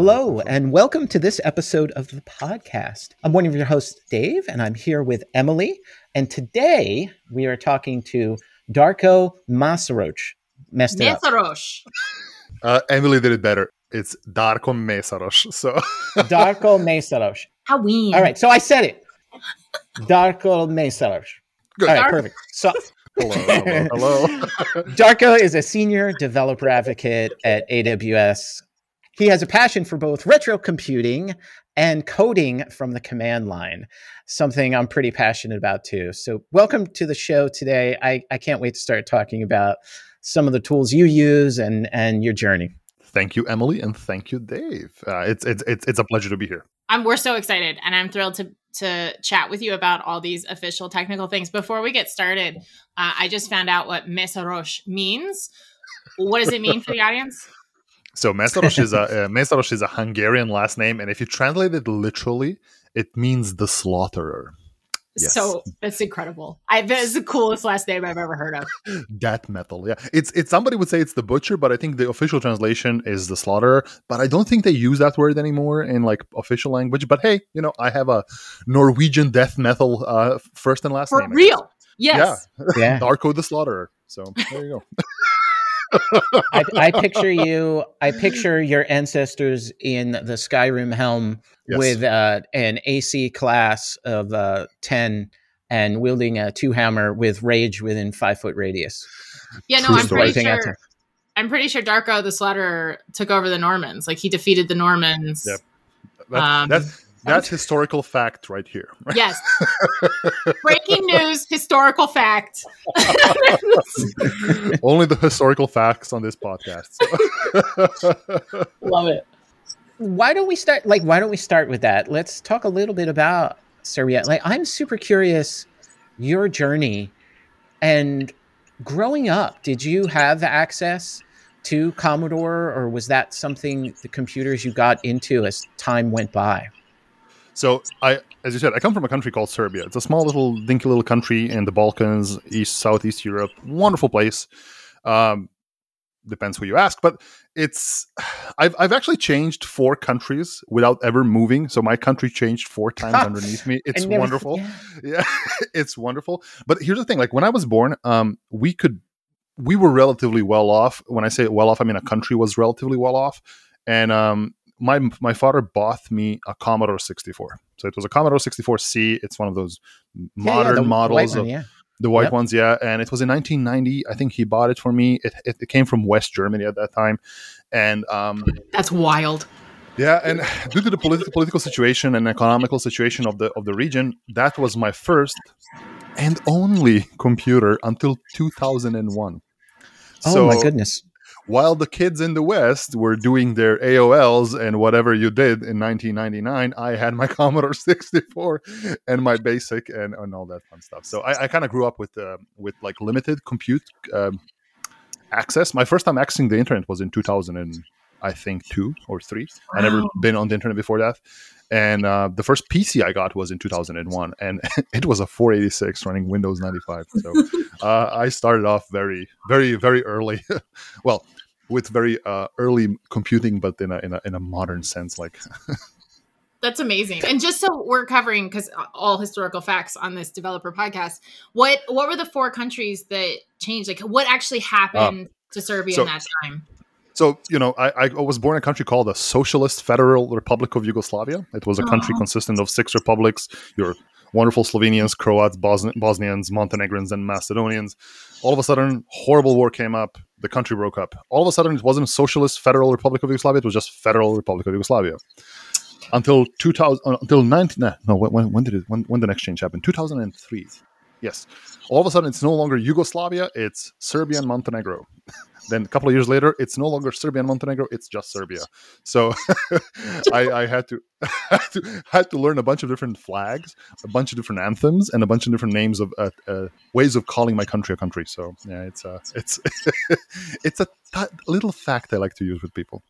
Hello, and welcome to this episode of the podcast. I'm one of your hosts, Dave, and I'm here with Emily. And today we are talking to Darko Masarosh. Messed it up. Uh, Emily did it better. It's Darko Mesarosh. So Darko Masarosh. Halloween. All right, so I said it. Darko Masarosh. good. All right, Dark- perfect. So Hello, hello, hello. Darko is a senior developer advocate at AWS. He has a passion for both retro computing and coding from the command line, something I'm pretty passionate about too. So, welcome to the show today. I, I can't wait to start talking about some of the tools you use and, and your journey. thank you, Emily, and thank you, Dave. Uh, it's, it's it's it's a pleasure to be here. I'm, we're so excited, and I'm thrilled to to chat with you about all these official technical things. Before we get started, uh, I just found out what Mesarosh means. What does it mean for the audience? So Mesarosh is a uh, Mesarosh is a Hungarian last name, and if you translate it literally, it means the slaughterer. Yes. So that's incredible. I that is the coolest last name I've ever heard of. Death metal, yeah. It's it's somebody would say it's the butcher, but I think the official translation is the slaughterer. But I don't think they use that word anymore in like official language. But hey, you know, I have a Norwegian death metal uh, first and last For name. I guess. real. Yes. Yeah. Darko the Slaughterer. So there you go. I, I picture you, I picture your ancestors in the Skyrim helm Yes. with uh, an AC class of uh, 10 and wielding a two hammer with rage within five foot radius. Yeah, no, True I'm story. pretty Everything out sure. I'm pretty sure Darko the Slaughterer took over the Normans. Like he defeated the Normans. Yep. That- Um, that's that's historical fact right here. Yes. Breaking news, historical fact. Only the historical facts on this podcast. So. Love it. Why don't we start? Like, why don't we start with that? Let's talk a little bit about Serbia. Like, I'm super curious your journey and growing up. Did you have access to Commodore, or was that something the computers you got into as time went by? So I, as you said, I come from a country called Serbia. It's a small little dinky little country in the Balkans, East Southeast Europe. Wonderful place. Um, depends who you ask, but it's I've I've actually changed four countries without ever moving. So my country changed four times underneath me. It's never- wonderful. yeah. yeah it's wonderful but here's the thing like when i was born um we could we were relatively well off when i say well off i mean a country was relatively well off and um my my father bought me a commodore 64 so it was a commodore 64c it's one of those Yeah, yeah, modern the white models one, of yeah. the white Yep. ones yeah and it was in 1990 i think he bought it for me it, it, it came from west germany at that time and um That's wild. yeah, and due to the politi- political situation and economical situation of the of the region, that was my first and only computer until 2001. Oh my goodness! While the kids in the West were doing their AOLs and whatever you did in 1999, I had my Commodore 64 and my BASIC and, and all that fun stuff. So I, I kind of grew up with uh, with like limited compute um, access. My first time accessing the internet was in 2000 and I think two or three. I never been on the internet before that. And uh, the first PC I got was in 2001, and it was a 486 running Windows 95. So uh, I started off very, very, very early. well, with very uh, early computing, but in a, in a in a modern sense, like That's amazing. And just so we're covering because all historical facts on this developer podcast, what what were the four countries that changed? Like what actually happened to Serbia so- in that time? So, you know, I, I was born in a country called the Socialist Federal Republic of Yugoslavia. It was a country Aw. consisting of six republics, your wonderful Slovenians, Croats, Bosn- Bosnians, Montenegrins, and Macedonians. All of a sudden, horrible war came up. The country broke up. All of a sudden, it wasn't Socialist Federal Republic of Yugoslavia. It was just Federal Republic of Yugoslavia. Until 2000, uh, until 19, no, when, when did it, when, when the next change happened? 2003. Yes. All of a sudden, it's no longer Yugoslavia, it's Serbia and Montenegro. then a couple of years later, it's no longer Serbia and Montenegro, it's just Serbia. So I, I had to, had to had to learn a bunch of different flags, a bunch of different anthems, and a bunch of different names of uh, uh, ways of calling my country a country. So yeah, it's uh, it's it's a t- little fact I like to use with people.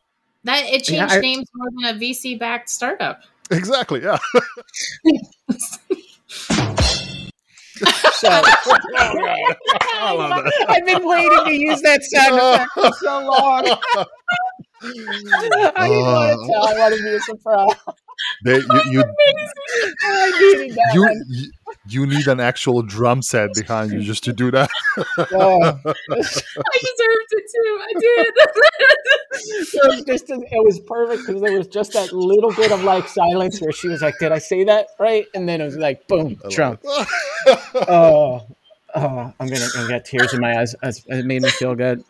That it changed Yeah, I- names more than a VC backed startup. Exactly. Yeah. So I, I have been waiting to use that sound effect for so long. I didn't want to uh. tell. I wanted to be a surprise. They, you, you, I needed that you, you, you need an actual drum set behind you just to do that. Oh. I deserved it too. I did. it was just it was perfect because there was just that little bit of like silence where she was like, "Did I say that right?" And then it was like, "Boom, Trump." Oh, oh, I'm gonna, get tears in my eyes. It made me feel good.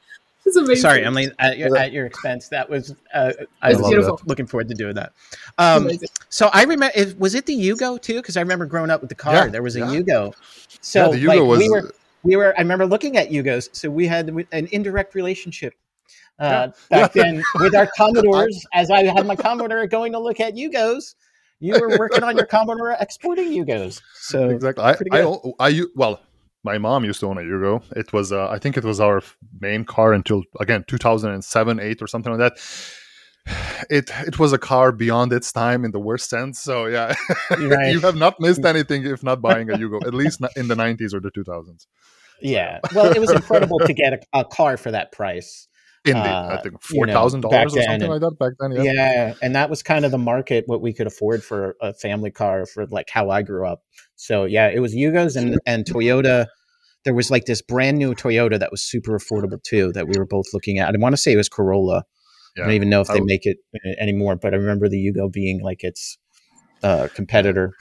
It's amazing. Sorry, Emily, at your, at your expense. That was uh, I was beautiful. looking forward to doing that. Um, so I remember, it, was it the Yugo too? Because I remember growing up with the car. Yeah, there was a yeah. Yugo. So yeah, the Yugo like, was. we were we were i remember looking at yugos so we had an indirect relationship uh, back then with our commodores as i had my commodore going to look at yugos you were working on your commodore exporting yugos so exactly. I, pretty I, good. Well, my mom used to own a Yugo. It was, uh, I think, it was our main car until again 2007, eight, or something like that. It it was a car beyond its time in the worst sense. So yeah, Right. you have not missed anything if not buying a Yugo, at least in the 90s or the 2000s. yeah well it was incredible to get a, a car for that price Indeed, Uh, I think four thousand know, dollars or something and- like that back then. yeah. Yeah, and that was kind of the market what we could afford for a family car for like how i grew up so yeah it was yugos and and toyota there was like this brand new toyota that was super affordable too that we were both looking at i want to say it was corolla I don't even know if they make it uh, anymore, but I remember the Yugo being like its uh, competitor.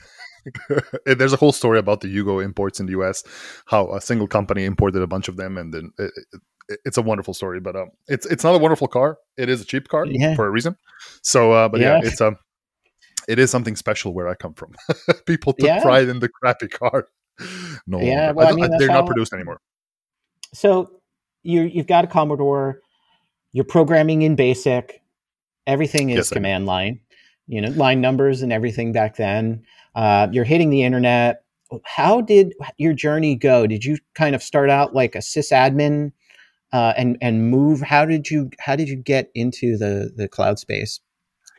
There's a whole story about the Yugo imports in the U.S. How a single company imported a bunch of them, and then it, it, it's a wonderful story. But um, it's it's not a wonderful car. It is a cheap car Yeah. for a reason. So, uh, but yeah, Yeah. it's um, it is something special where I come from. People took Yeah. pride in the crappy car. No, Yeah, well, I don't- mean, that's they're not produced anymore. So you you've got a Commodore. You're programming in BASIC. Everything is Yes, I command line. You know, line numbers and everything back then. Uh, you're hitting the internet. How did your journey go? Did you kind of start out like a sysadmin uh, and and move? How did you how did you get into the the cloud space?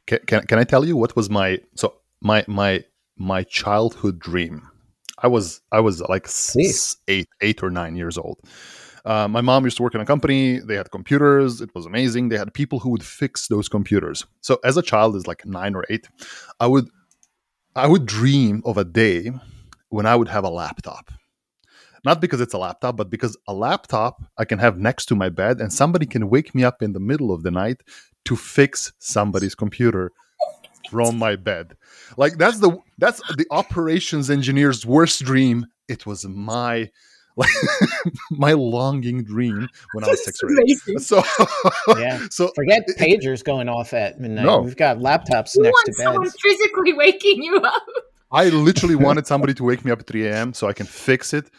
Can, can can I tell you what was my so my my my childhood dream? I was I was like s- Please. eight eight or nine years old. Uh, my mom used to work in a company. They had computers. It was amazing. They had people who would fix those computers. So as a child, is like nine or eight, I would I would dream of a day when I would have a laptop. Not because it's a laptop, but because a laptop I can have next to my bed, and somebody can wake me up in the middle of the night to fix somebody's computer from my bed. Like that's the that's the operations engineer's worst dream. It was my like my longing dream when I was six or eight. So Yeah. so Forget pagers going off at midnight. No. We've got laptops You next want to someone physically waking you up. I literally wanted somebody to wake me up at 3 a.m. so I can fix it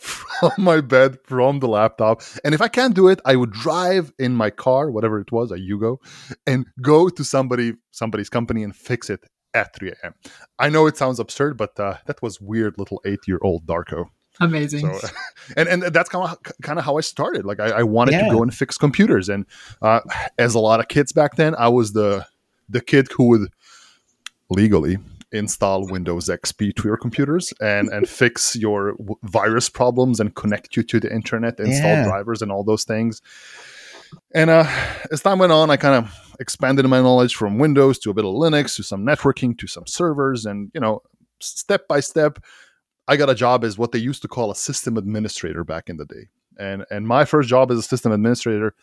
from my bed from the laptop. And if I can't do it, I would drive in my car, whatever it was, a Yugo, and go to somebody somebody's company and fix it at 3 a.m. I know it sounds absurd, but uh, that was weird little eight year old Darko. Amazing. So, and and that's kind of kind of how I started. Like I, I wanted Yeah. to go and fix computers, and uh, as a lot of kids back then, I was the the kid who would legally install Windows XP to your computers and and fix your w- virus problems and connect you to the internet, install Yeah. drivers and all those things. And uh, as time went on, I kind of expanded my knowledge from Windows to a bit of Linux to some networking to some servers, and you know, step by step, I got a job as what they used to call a system administrator back in the day. And and my first job as a system administrator,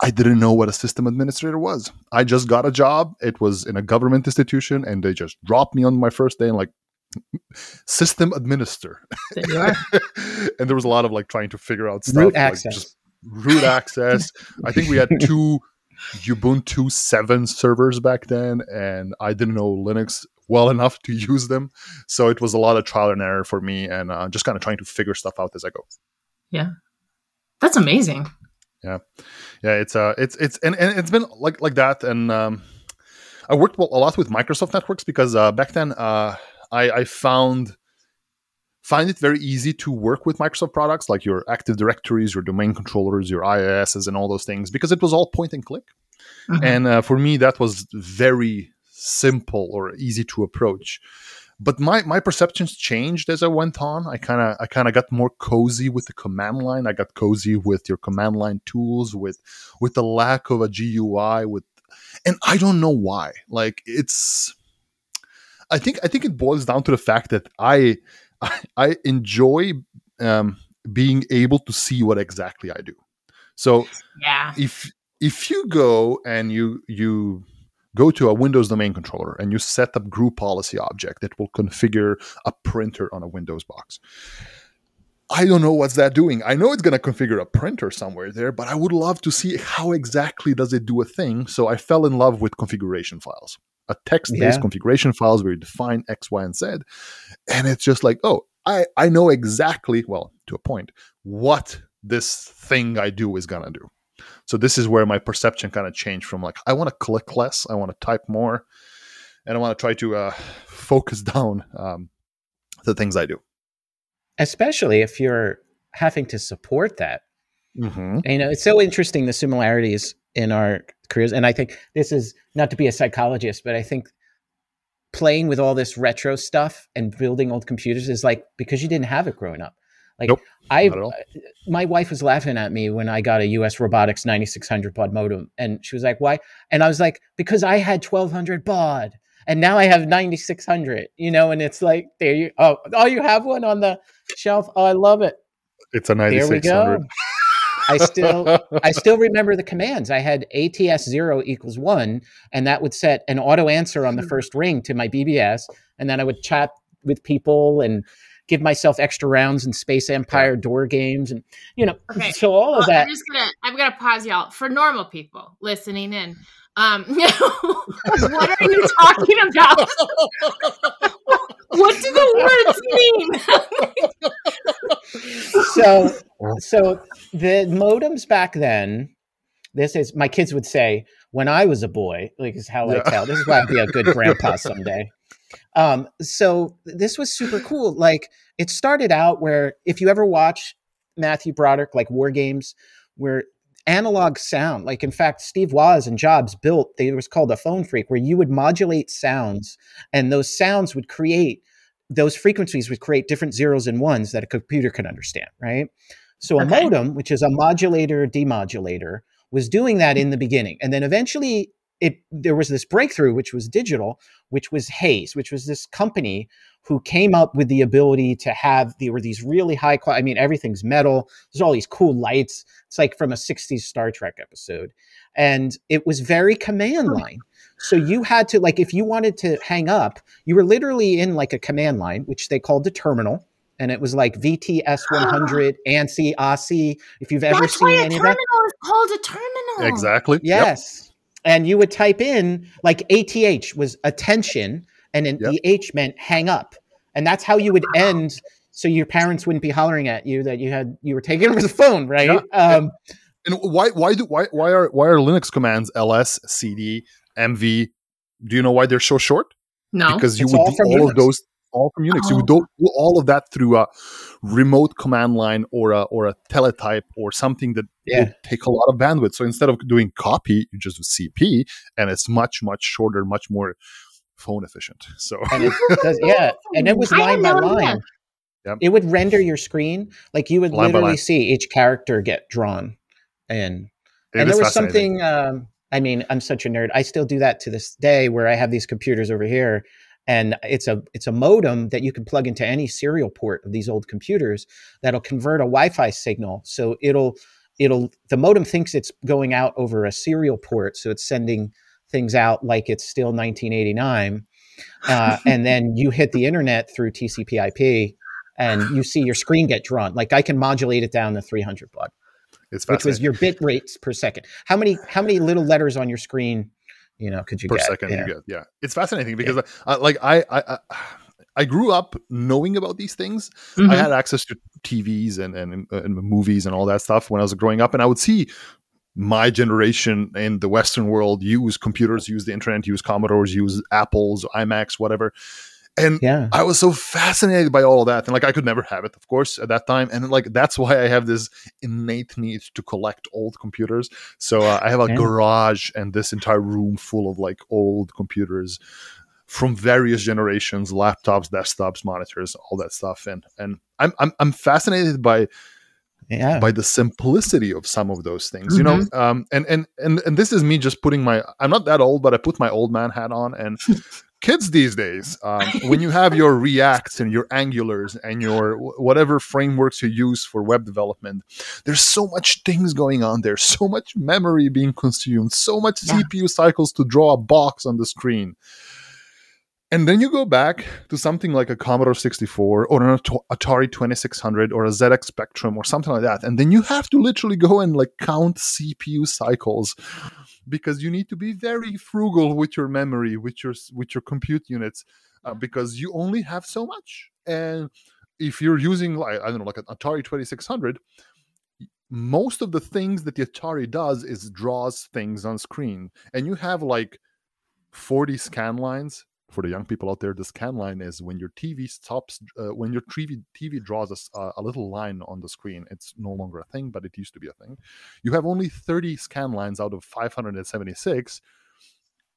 I didn't know what a system administrator was. I just got a job. It was in a government institution, and they just dropped me on my first day and like system administer. There and there was a lot of like trying to figure out stuff, Root like access. just root access. I think we had two Ubuntu seven servers back then, and I didn't know Linux well enough to use them. So it was a lot of trial and error for me, and uh, just kind of trying to figure stuff out as I go. Yeah, that's amazing. Yeah. Yeah it's uh it's it's and, and it's been like like that and um i worked a lot with microsoft networks because uh back then uh i i found find it very easy to work with microsoft products like your active directories your domain controllers your iis's and all those things because it was all point and click. Mhm. and uh, for me that was very simple or easy to approach but my my perceptions changed as I went on. I kind of I kind of got more cozy with the command line. I got cozy with your command line tools, with with the lack of a GUI, with and I don't know why. Like it's, I think I think it boils down to the fact that I I, I enjoy um, being able to see what exactly I do. So Yeah. if if you go and you you go to a Windows domain controller and you set up group policy object that will configure a printer on a Windows box. I don't know what's that doing. I know it's going to configure a printer somewhere there, but I would love to see how exactly does it do a thing. So I fell in love with configuration files, a text-based Yeah. configuration files where you define X, Y, and Z, and it's just like, oh, I I know exactly, well, to a point, what this thing I do is gonna do. So this is where my perception kind of changed from like I want to click less, I want to type more, and I want to try to uh, focus down um, the things I do. especially if you're having to support that. Mm-hmm. And, you know, it's so interesting the similarities in our careers. And I think this is not to be a psychologist, but I think playing with all this retro stuff and building old computers is like because you didn't have it growing up. Like Nope, I, all. Uh, my wife was laughing at me when I got a US Robotics 9600 baud modem, and she was like, "Why?" And I was like, "Because I had 1200 baud, and now I have 9600." You know, and it's like, there you, oh, oh, you have one on the shelf. Oh, I love it. It's a There we 9600. go. I still I still remember the commands. I had ATS zero equals one, and that would set an auto answer on the hmm. first ring to my BBS, and then I would chat with people and give myself extra rounds in Space Empire door games, and you know, Okay. so all of that. I'm just gonna I'm gonna pause y'all for normal people listening in. Um, what are you talking about? what do the words mean? so so the modems back then this is my kids would say when i was a boy like is how i tell this is why i'll be a good grandpa someday um so this was super cool like it started out where if you ever watch matthew broderick like war games where analog sound like in fact steve Woz and jobs built they it was called a phone phreak where you would modulate sounds and those sounds would create those frequencies would create different zeros and ones that a computer could understand, right? So a modem, which is a modulator demodulator, was doing that in the beginning, and then eventually it there was this breakthrough, which was digital, which was Hayes, which was this company who came up with the ability to have there were these really high quality. I mean, everything's metal. There's all these cool lights. It's like from a '60s Star Trek episode, and it was very command line. So you had to like if you wanted to hang up, you were literally in like a command line, which they called the terminal, and it was like VTS 100, ANSI, ASCII. If you've ever That's why seen a any terminal of that, is called a terminal. exactly. Yep. Yes. And you would type in like ATH was attention, and then Yep. the H meant hang up, and that's how you would end. So your parents wouldn't be hollering at you that you had you were taking over the phone, right? Yeah. Um, And why why do why why are why are Linux commands ls cd mv? Do you know why they're so short? No. Because you It's would all do from all of those all from Unix. You would do, do all of that through a remote command line or a or a teletype or something that Yeah. would take a lot of bandwidth. So instead of doing copy, you just do CP, and it's much much shorter, much more phone efficient. So and it does, yeah, and it was line by no idea. line. Yep. It would render your screen like you would Line literally see each character get drawn, and it and there was something. Um, I mean, I'm such a nerd. I still do that to this day, where I have these computers over here, and it's a it's a modem that you can plug into any serial port of these old computers that'll convert a Wi-Fi signal. So it'll it'll the modem thinks it's going out over a serial port, so it's sending things out like it's still 1989, uh, and then you hit the internet through TCP/IP. And you see your screen get drawn. Like I can modulate it down to 300 baud It's which was your bit rates per second. How many how many little letters on your screen, you know, could you per get? second Yeah. you get. Yeah, it's fascinating because uh, like I, I I I grew up knowing about these things. Mhm. I had access to TVs and, and and movies and all that stuff when I was growing up, and I would see my generation in the Western world use computers, use the internet, use Commodores, use Apples, iMacs, whatever. And Yeah. I was so fascinated by all of that, and like I could never have it, of course, at that time, and like that's why I have this innate need to collect old computers. So uh, I have a Yeah. garage and this entire room full of like old computers, from various generations, laptops, desktops, monitors, all that stuff. And and I'm I'm, I'm fascinated by Yeah. by the simplicity of some of those things you know um and and and and this is me just putting my i'm not that old but i put my old man hat on and kids these days um, when you have your reacts and your angulars and your whatever frameworks you use for web development there's so much things going on there so much memory being consumed so much Yeah. cpu cycles to draw a box on the screen and then you go back to something like a Commodore 64 or an Atari 2600 or a ZX Spectrum or something like that. And then you have to literally go and like count CPU cycles because you need to be very frugal with your memory, with your with your compute units, uh, because you only have so much. And if you're using like I don't know, like an Atari 2600, most of the things that the Atari does is draws things on screen, and you have like 40 scan lines for the young people out there, the scan line is when your TV stops, uh, when your TV, TV draws a little line on the screen. It's no longer a thing, but it used to be a thing. You have only 30 scan lines out of 576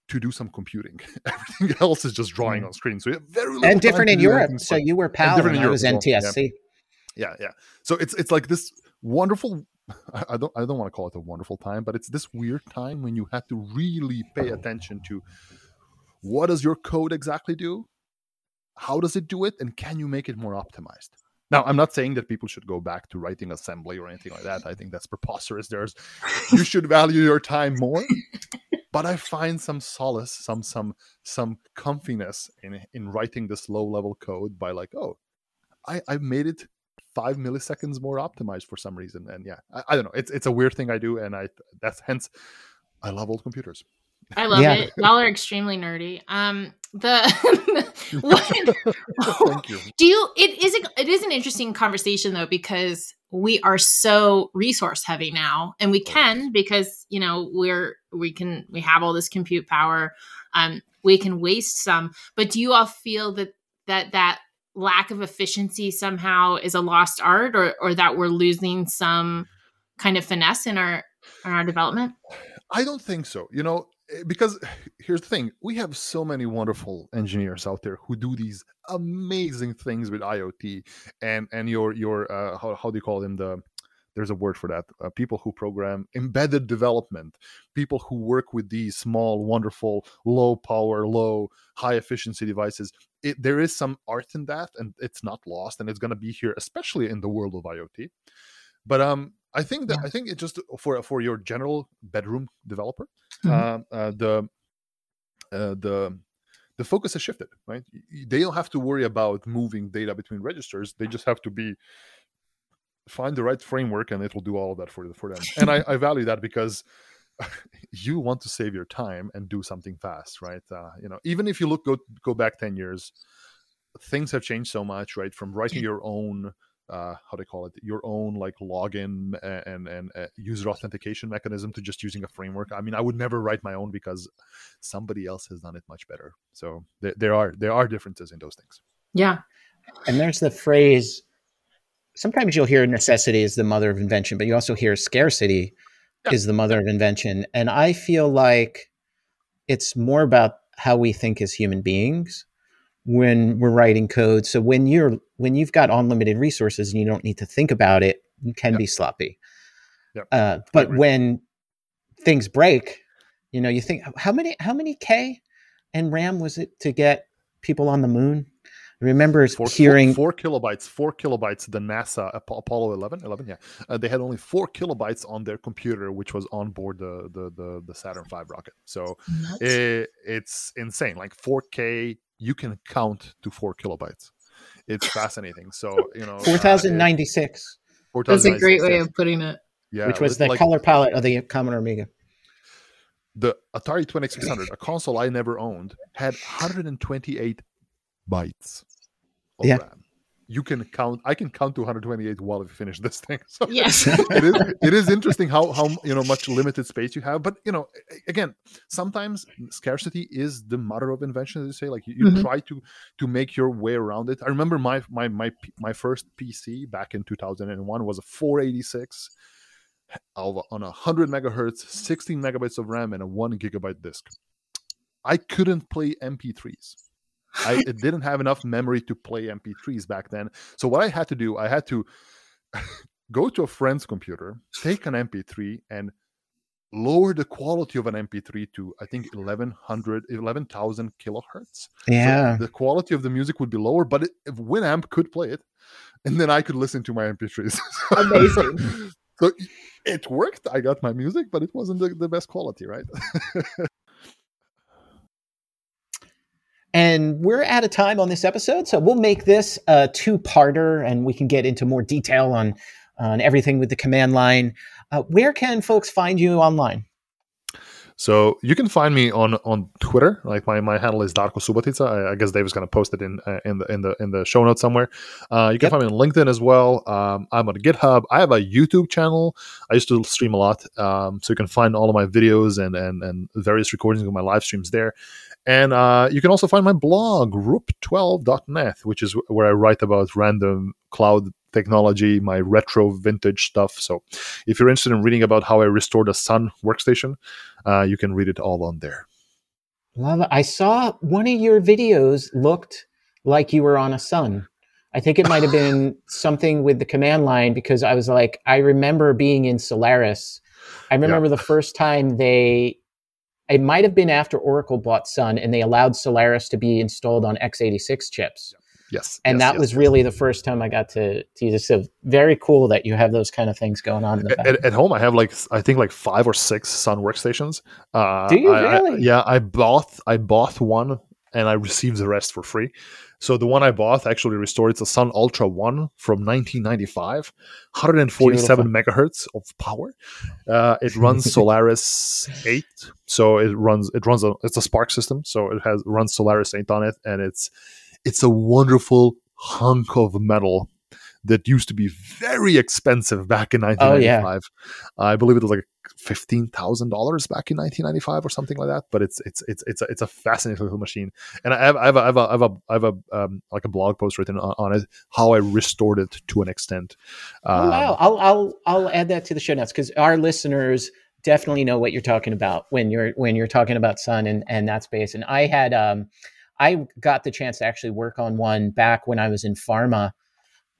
to do some computing. Everything else is just drawing Mm. on screen. So you have very little and different in Europe. So you were PAL different and in I was Europe as well, NTSC. yeah yeah so it's it's like this wonderful I don't I don't want to call it a wonderful time, but it's this weird time when you have to really pay attention to what does your code exactly do? How does it do it? And can you make it more optimized? Now, I'm not saying that people should go back to writing assembly or anything like that. I think that's preposterous. There's you should value your time more. But I find some solace, some some some comfiness in in writing this low level code by like, oh, I, I made it five milliseconds more optimized for some reason. And yeah, I, I don't know. It's it's a weird thing I do, and I that's hence I love old computers. I love Yeah. it. Y'all are extremely nerdy. Um, the what, Thank you. do you? It is a, it is an interesting conversation though because we are so resource heavy now, and we can because you know we're we can we have all this compute power. Um, we can waste some, but do you all feel that that that lack of efficiency somehow is a lost art, or or that we're losing some kind of finesse in our in our development? I don't think so. You know, because here's the thing: we have so many wonderful engineers out there who do these amazing things with IoT and and your your uh, how how do you call them the there's a word for that uh, people who program embedded development people who work with these small wonderful low power low high efficiency devices. It, there is some art in that and it's not lost and it's going to be here especially in the world of iot but um i think that Yeah. i think it just for for your general bedroom developer Mhm. um, uh, the uh, the the focus has shifted right? They don't have to worry about moving data between registers. They just have to be find the right framework and it'll do all of that for for them. And i, I value that because you want to save your time and do something fast right? Uh, you know even if you look go go back 10 years things have changed so much right? From writing your own uh, how do they call it your own like login and and uh, user authentication mechanism to just using a framework i mean i would never write my own because somebody else has done it much better so there, there are there are differences in those things Yeah. And there's the phrase sometimes you'll hear necessity is the mother of invention, but you also hear scarcity Yeah. is the mother of invention. And I feel like it's more about how we think as human beings when we're writing code. So when you're when you've got unlimited resources and you don't need to think about it, you can Yeah. be sloppy. Yeah. Uh, but agree. when things break, you know, you think how many how many K and RAM was it to get people on the moon? I remember four, hearing four, four kilobytes four kilobytes the nasa apollo 11 11 yeah uh, they had only four kilobytes on their computer which was on board the the the, the saturn v rocket so it, it's insane like 4k you can count to four kilobytes it's fascinating so you know uh, four thousand ninety six, it- That's a great way of putting it. yeah which was the like color palette of the Commodore Amiga. the atari 2600 a console i never owned had 128 bytes of Yeah. ram you can count i can count to 128 while we finish this thing so Yes. it is it is interesting how how you know much limited space you have but you know again sometimes scarcity is the mother of invention as you say like you, you Mhm. try to to make your way around it i remember my my my my first pc back in 2001 was a 486 on a 100 megahertz 16 megabytes of ram and a 1 gigabyte disk I couldn't play MP3s. I didn't have enough memory to play MP3s back then. So what I had to do, I had to go to a friend's computer, take an MP3, and lower the quality of an MP3 to I think 1100 11,000 kilohertz. Yeah. So the quality of the music would be lower, but it, Winamp could play it, and then I could listen to my MP3s. Amazing. so it worked. I got my music, but it wasn't the, the best quality, right? And we're out of time on this episode, so we'll make this a two-parter, and we can get into more detail on on everything with the command line. Uh, where can folks find you online? So you can find me on on Twitter. Like my, my handle is Darko Subotica. I, I guess Dave is going to post it in uh, in the in the in the show notes somewhere. Uh, you can yep. find me on LinkedIn as well. Um, I'm on GitHub. I have a YouTube channel. I used to stream a lot, um, so you can find all of my videos and and and various recordings of my live streams there. And uh, you can also find my blog, rup12.net, which is where I write about random cloud technology, my retro vintage stuff. So if you're interested in reading about how I restored a Sun workstation, uh, you can read it all on there. Love it. I saw one of your videos looked like you were on a Sun. I think it might have been something with the command line because I was like, I remember being in Solaris. I remember yeah. the first time they it might have been after Oracle bought Sun and they allowed Solaris to be installed on x86 chips. Yes. And yes, that yes, was yes. really the first time I got to, to use it. So very cool that you have those kind of things going on. At, at, at, home, I have like, I think like five or six Sun workstations. Uh, Do you I, really? I, yeah. I bought, I bought one and I received the rest for free. So the one I bought actually restored. It's a Sun Ultra One from 1995, 147 Beautiful. megahertz of power. Uh, it runs Solaris 8, so it runs it runs a it's a SPARC system, so it has runs Solaris 8 on it, and it's it's a wonderful hunk of metal that used to be very expensive back in 1995. Oh, yeah. I believe it was like fifteen thousand dollars back in 1995 or something like that. But it's it's it's it's a, it's a fascinating little machine, and I have I have a, I have a, I have a, I have a um, like a blog post written on, on, it how I restored it to an extent. Um, oh, wow, I'll I'll I'll add that to the show notes because our listeners definitely know what you're talking about when you're when you're talking about Sun and and that space. And I had um I got the chance to actually work on one back when I was in pharma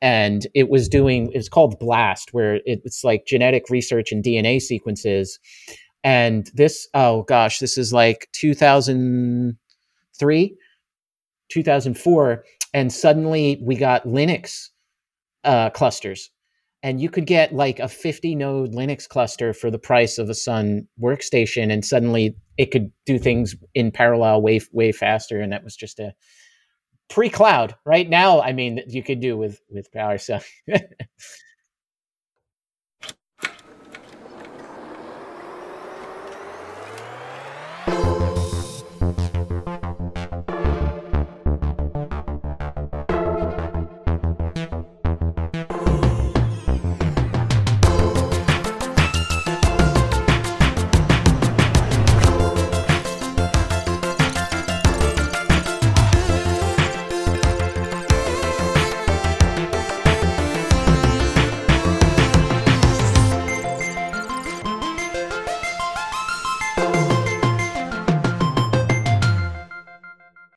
and it was doing it's called blast where it's like genetic research and dna sequences. And this oh gosh this is like 2003 2004 and suddenly we got linux uh, clusters. And you could get like a 50 node linux cluster for the price of a sun workstation and suddenly it could do things in parallel way way faster and that was just a pre cloud right? Now i mean you could do with with power so.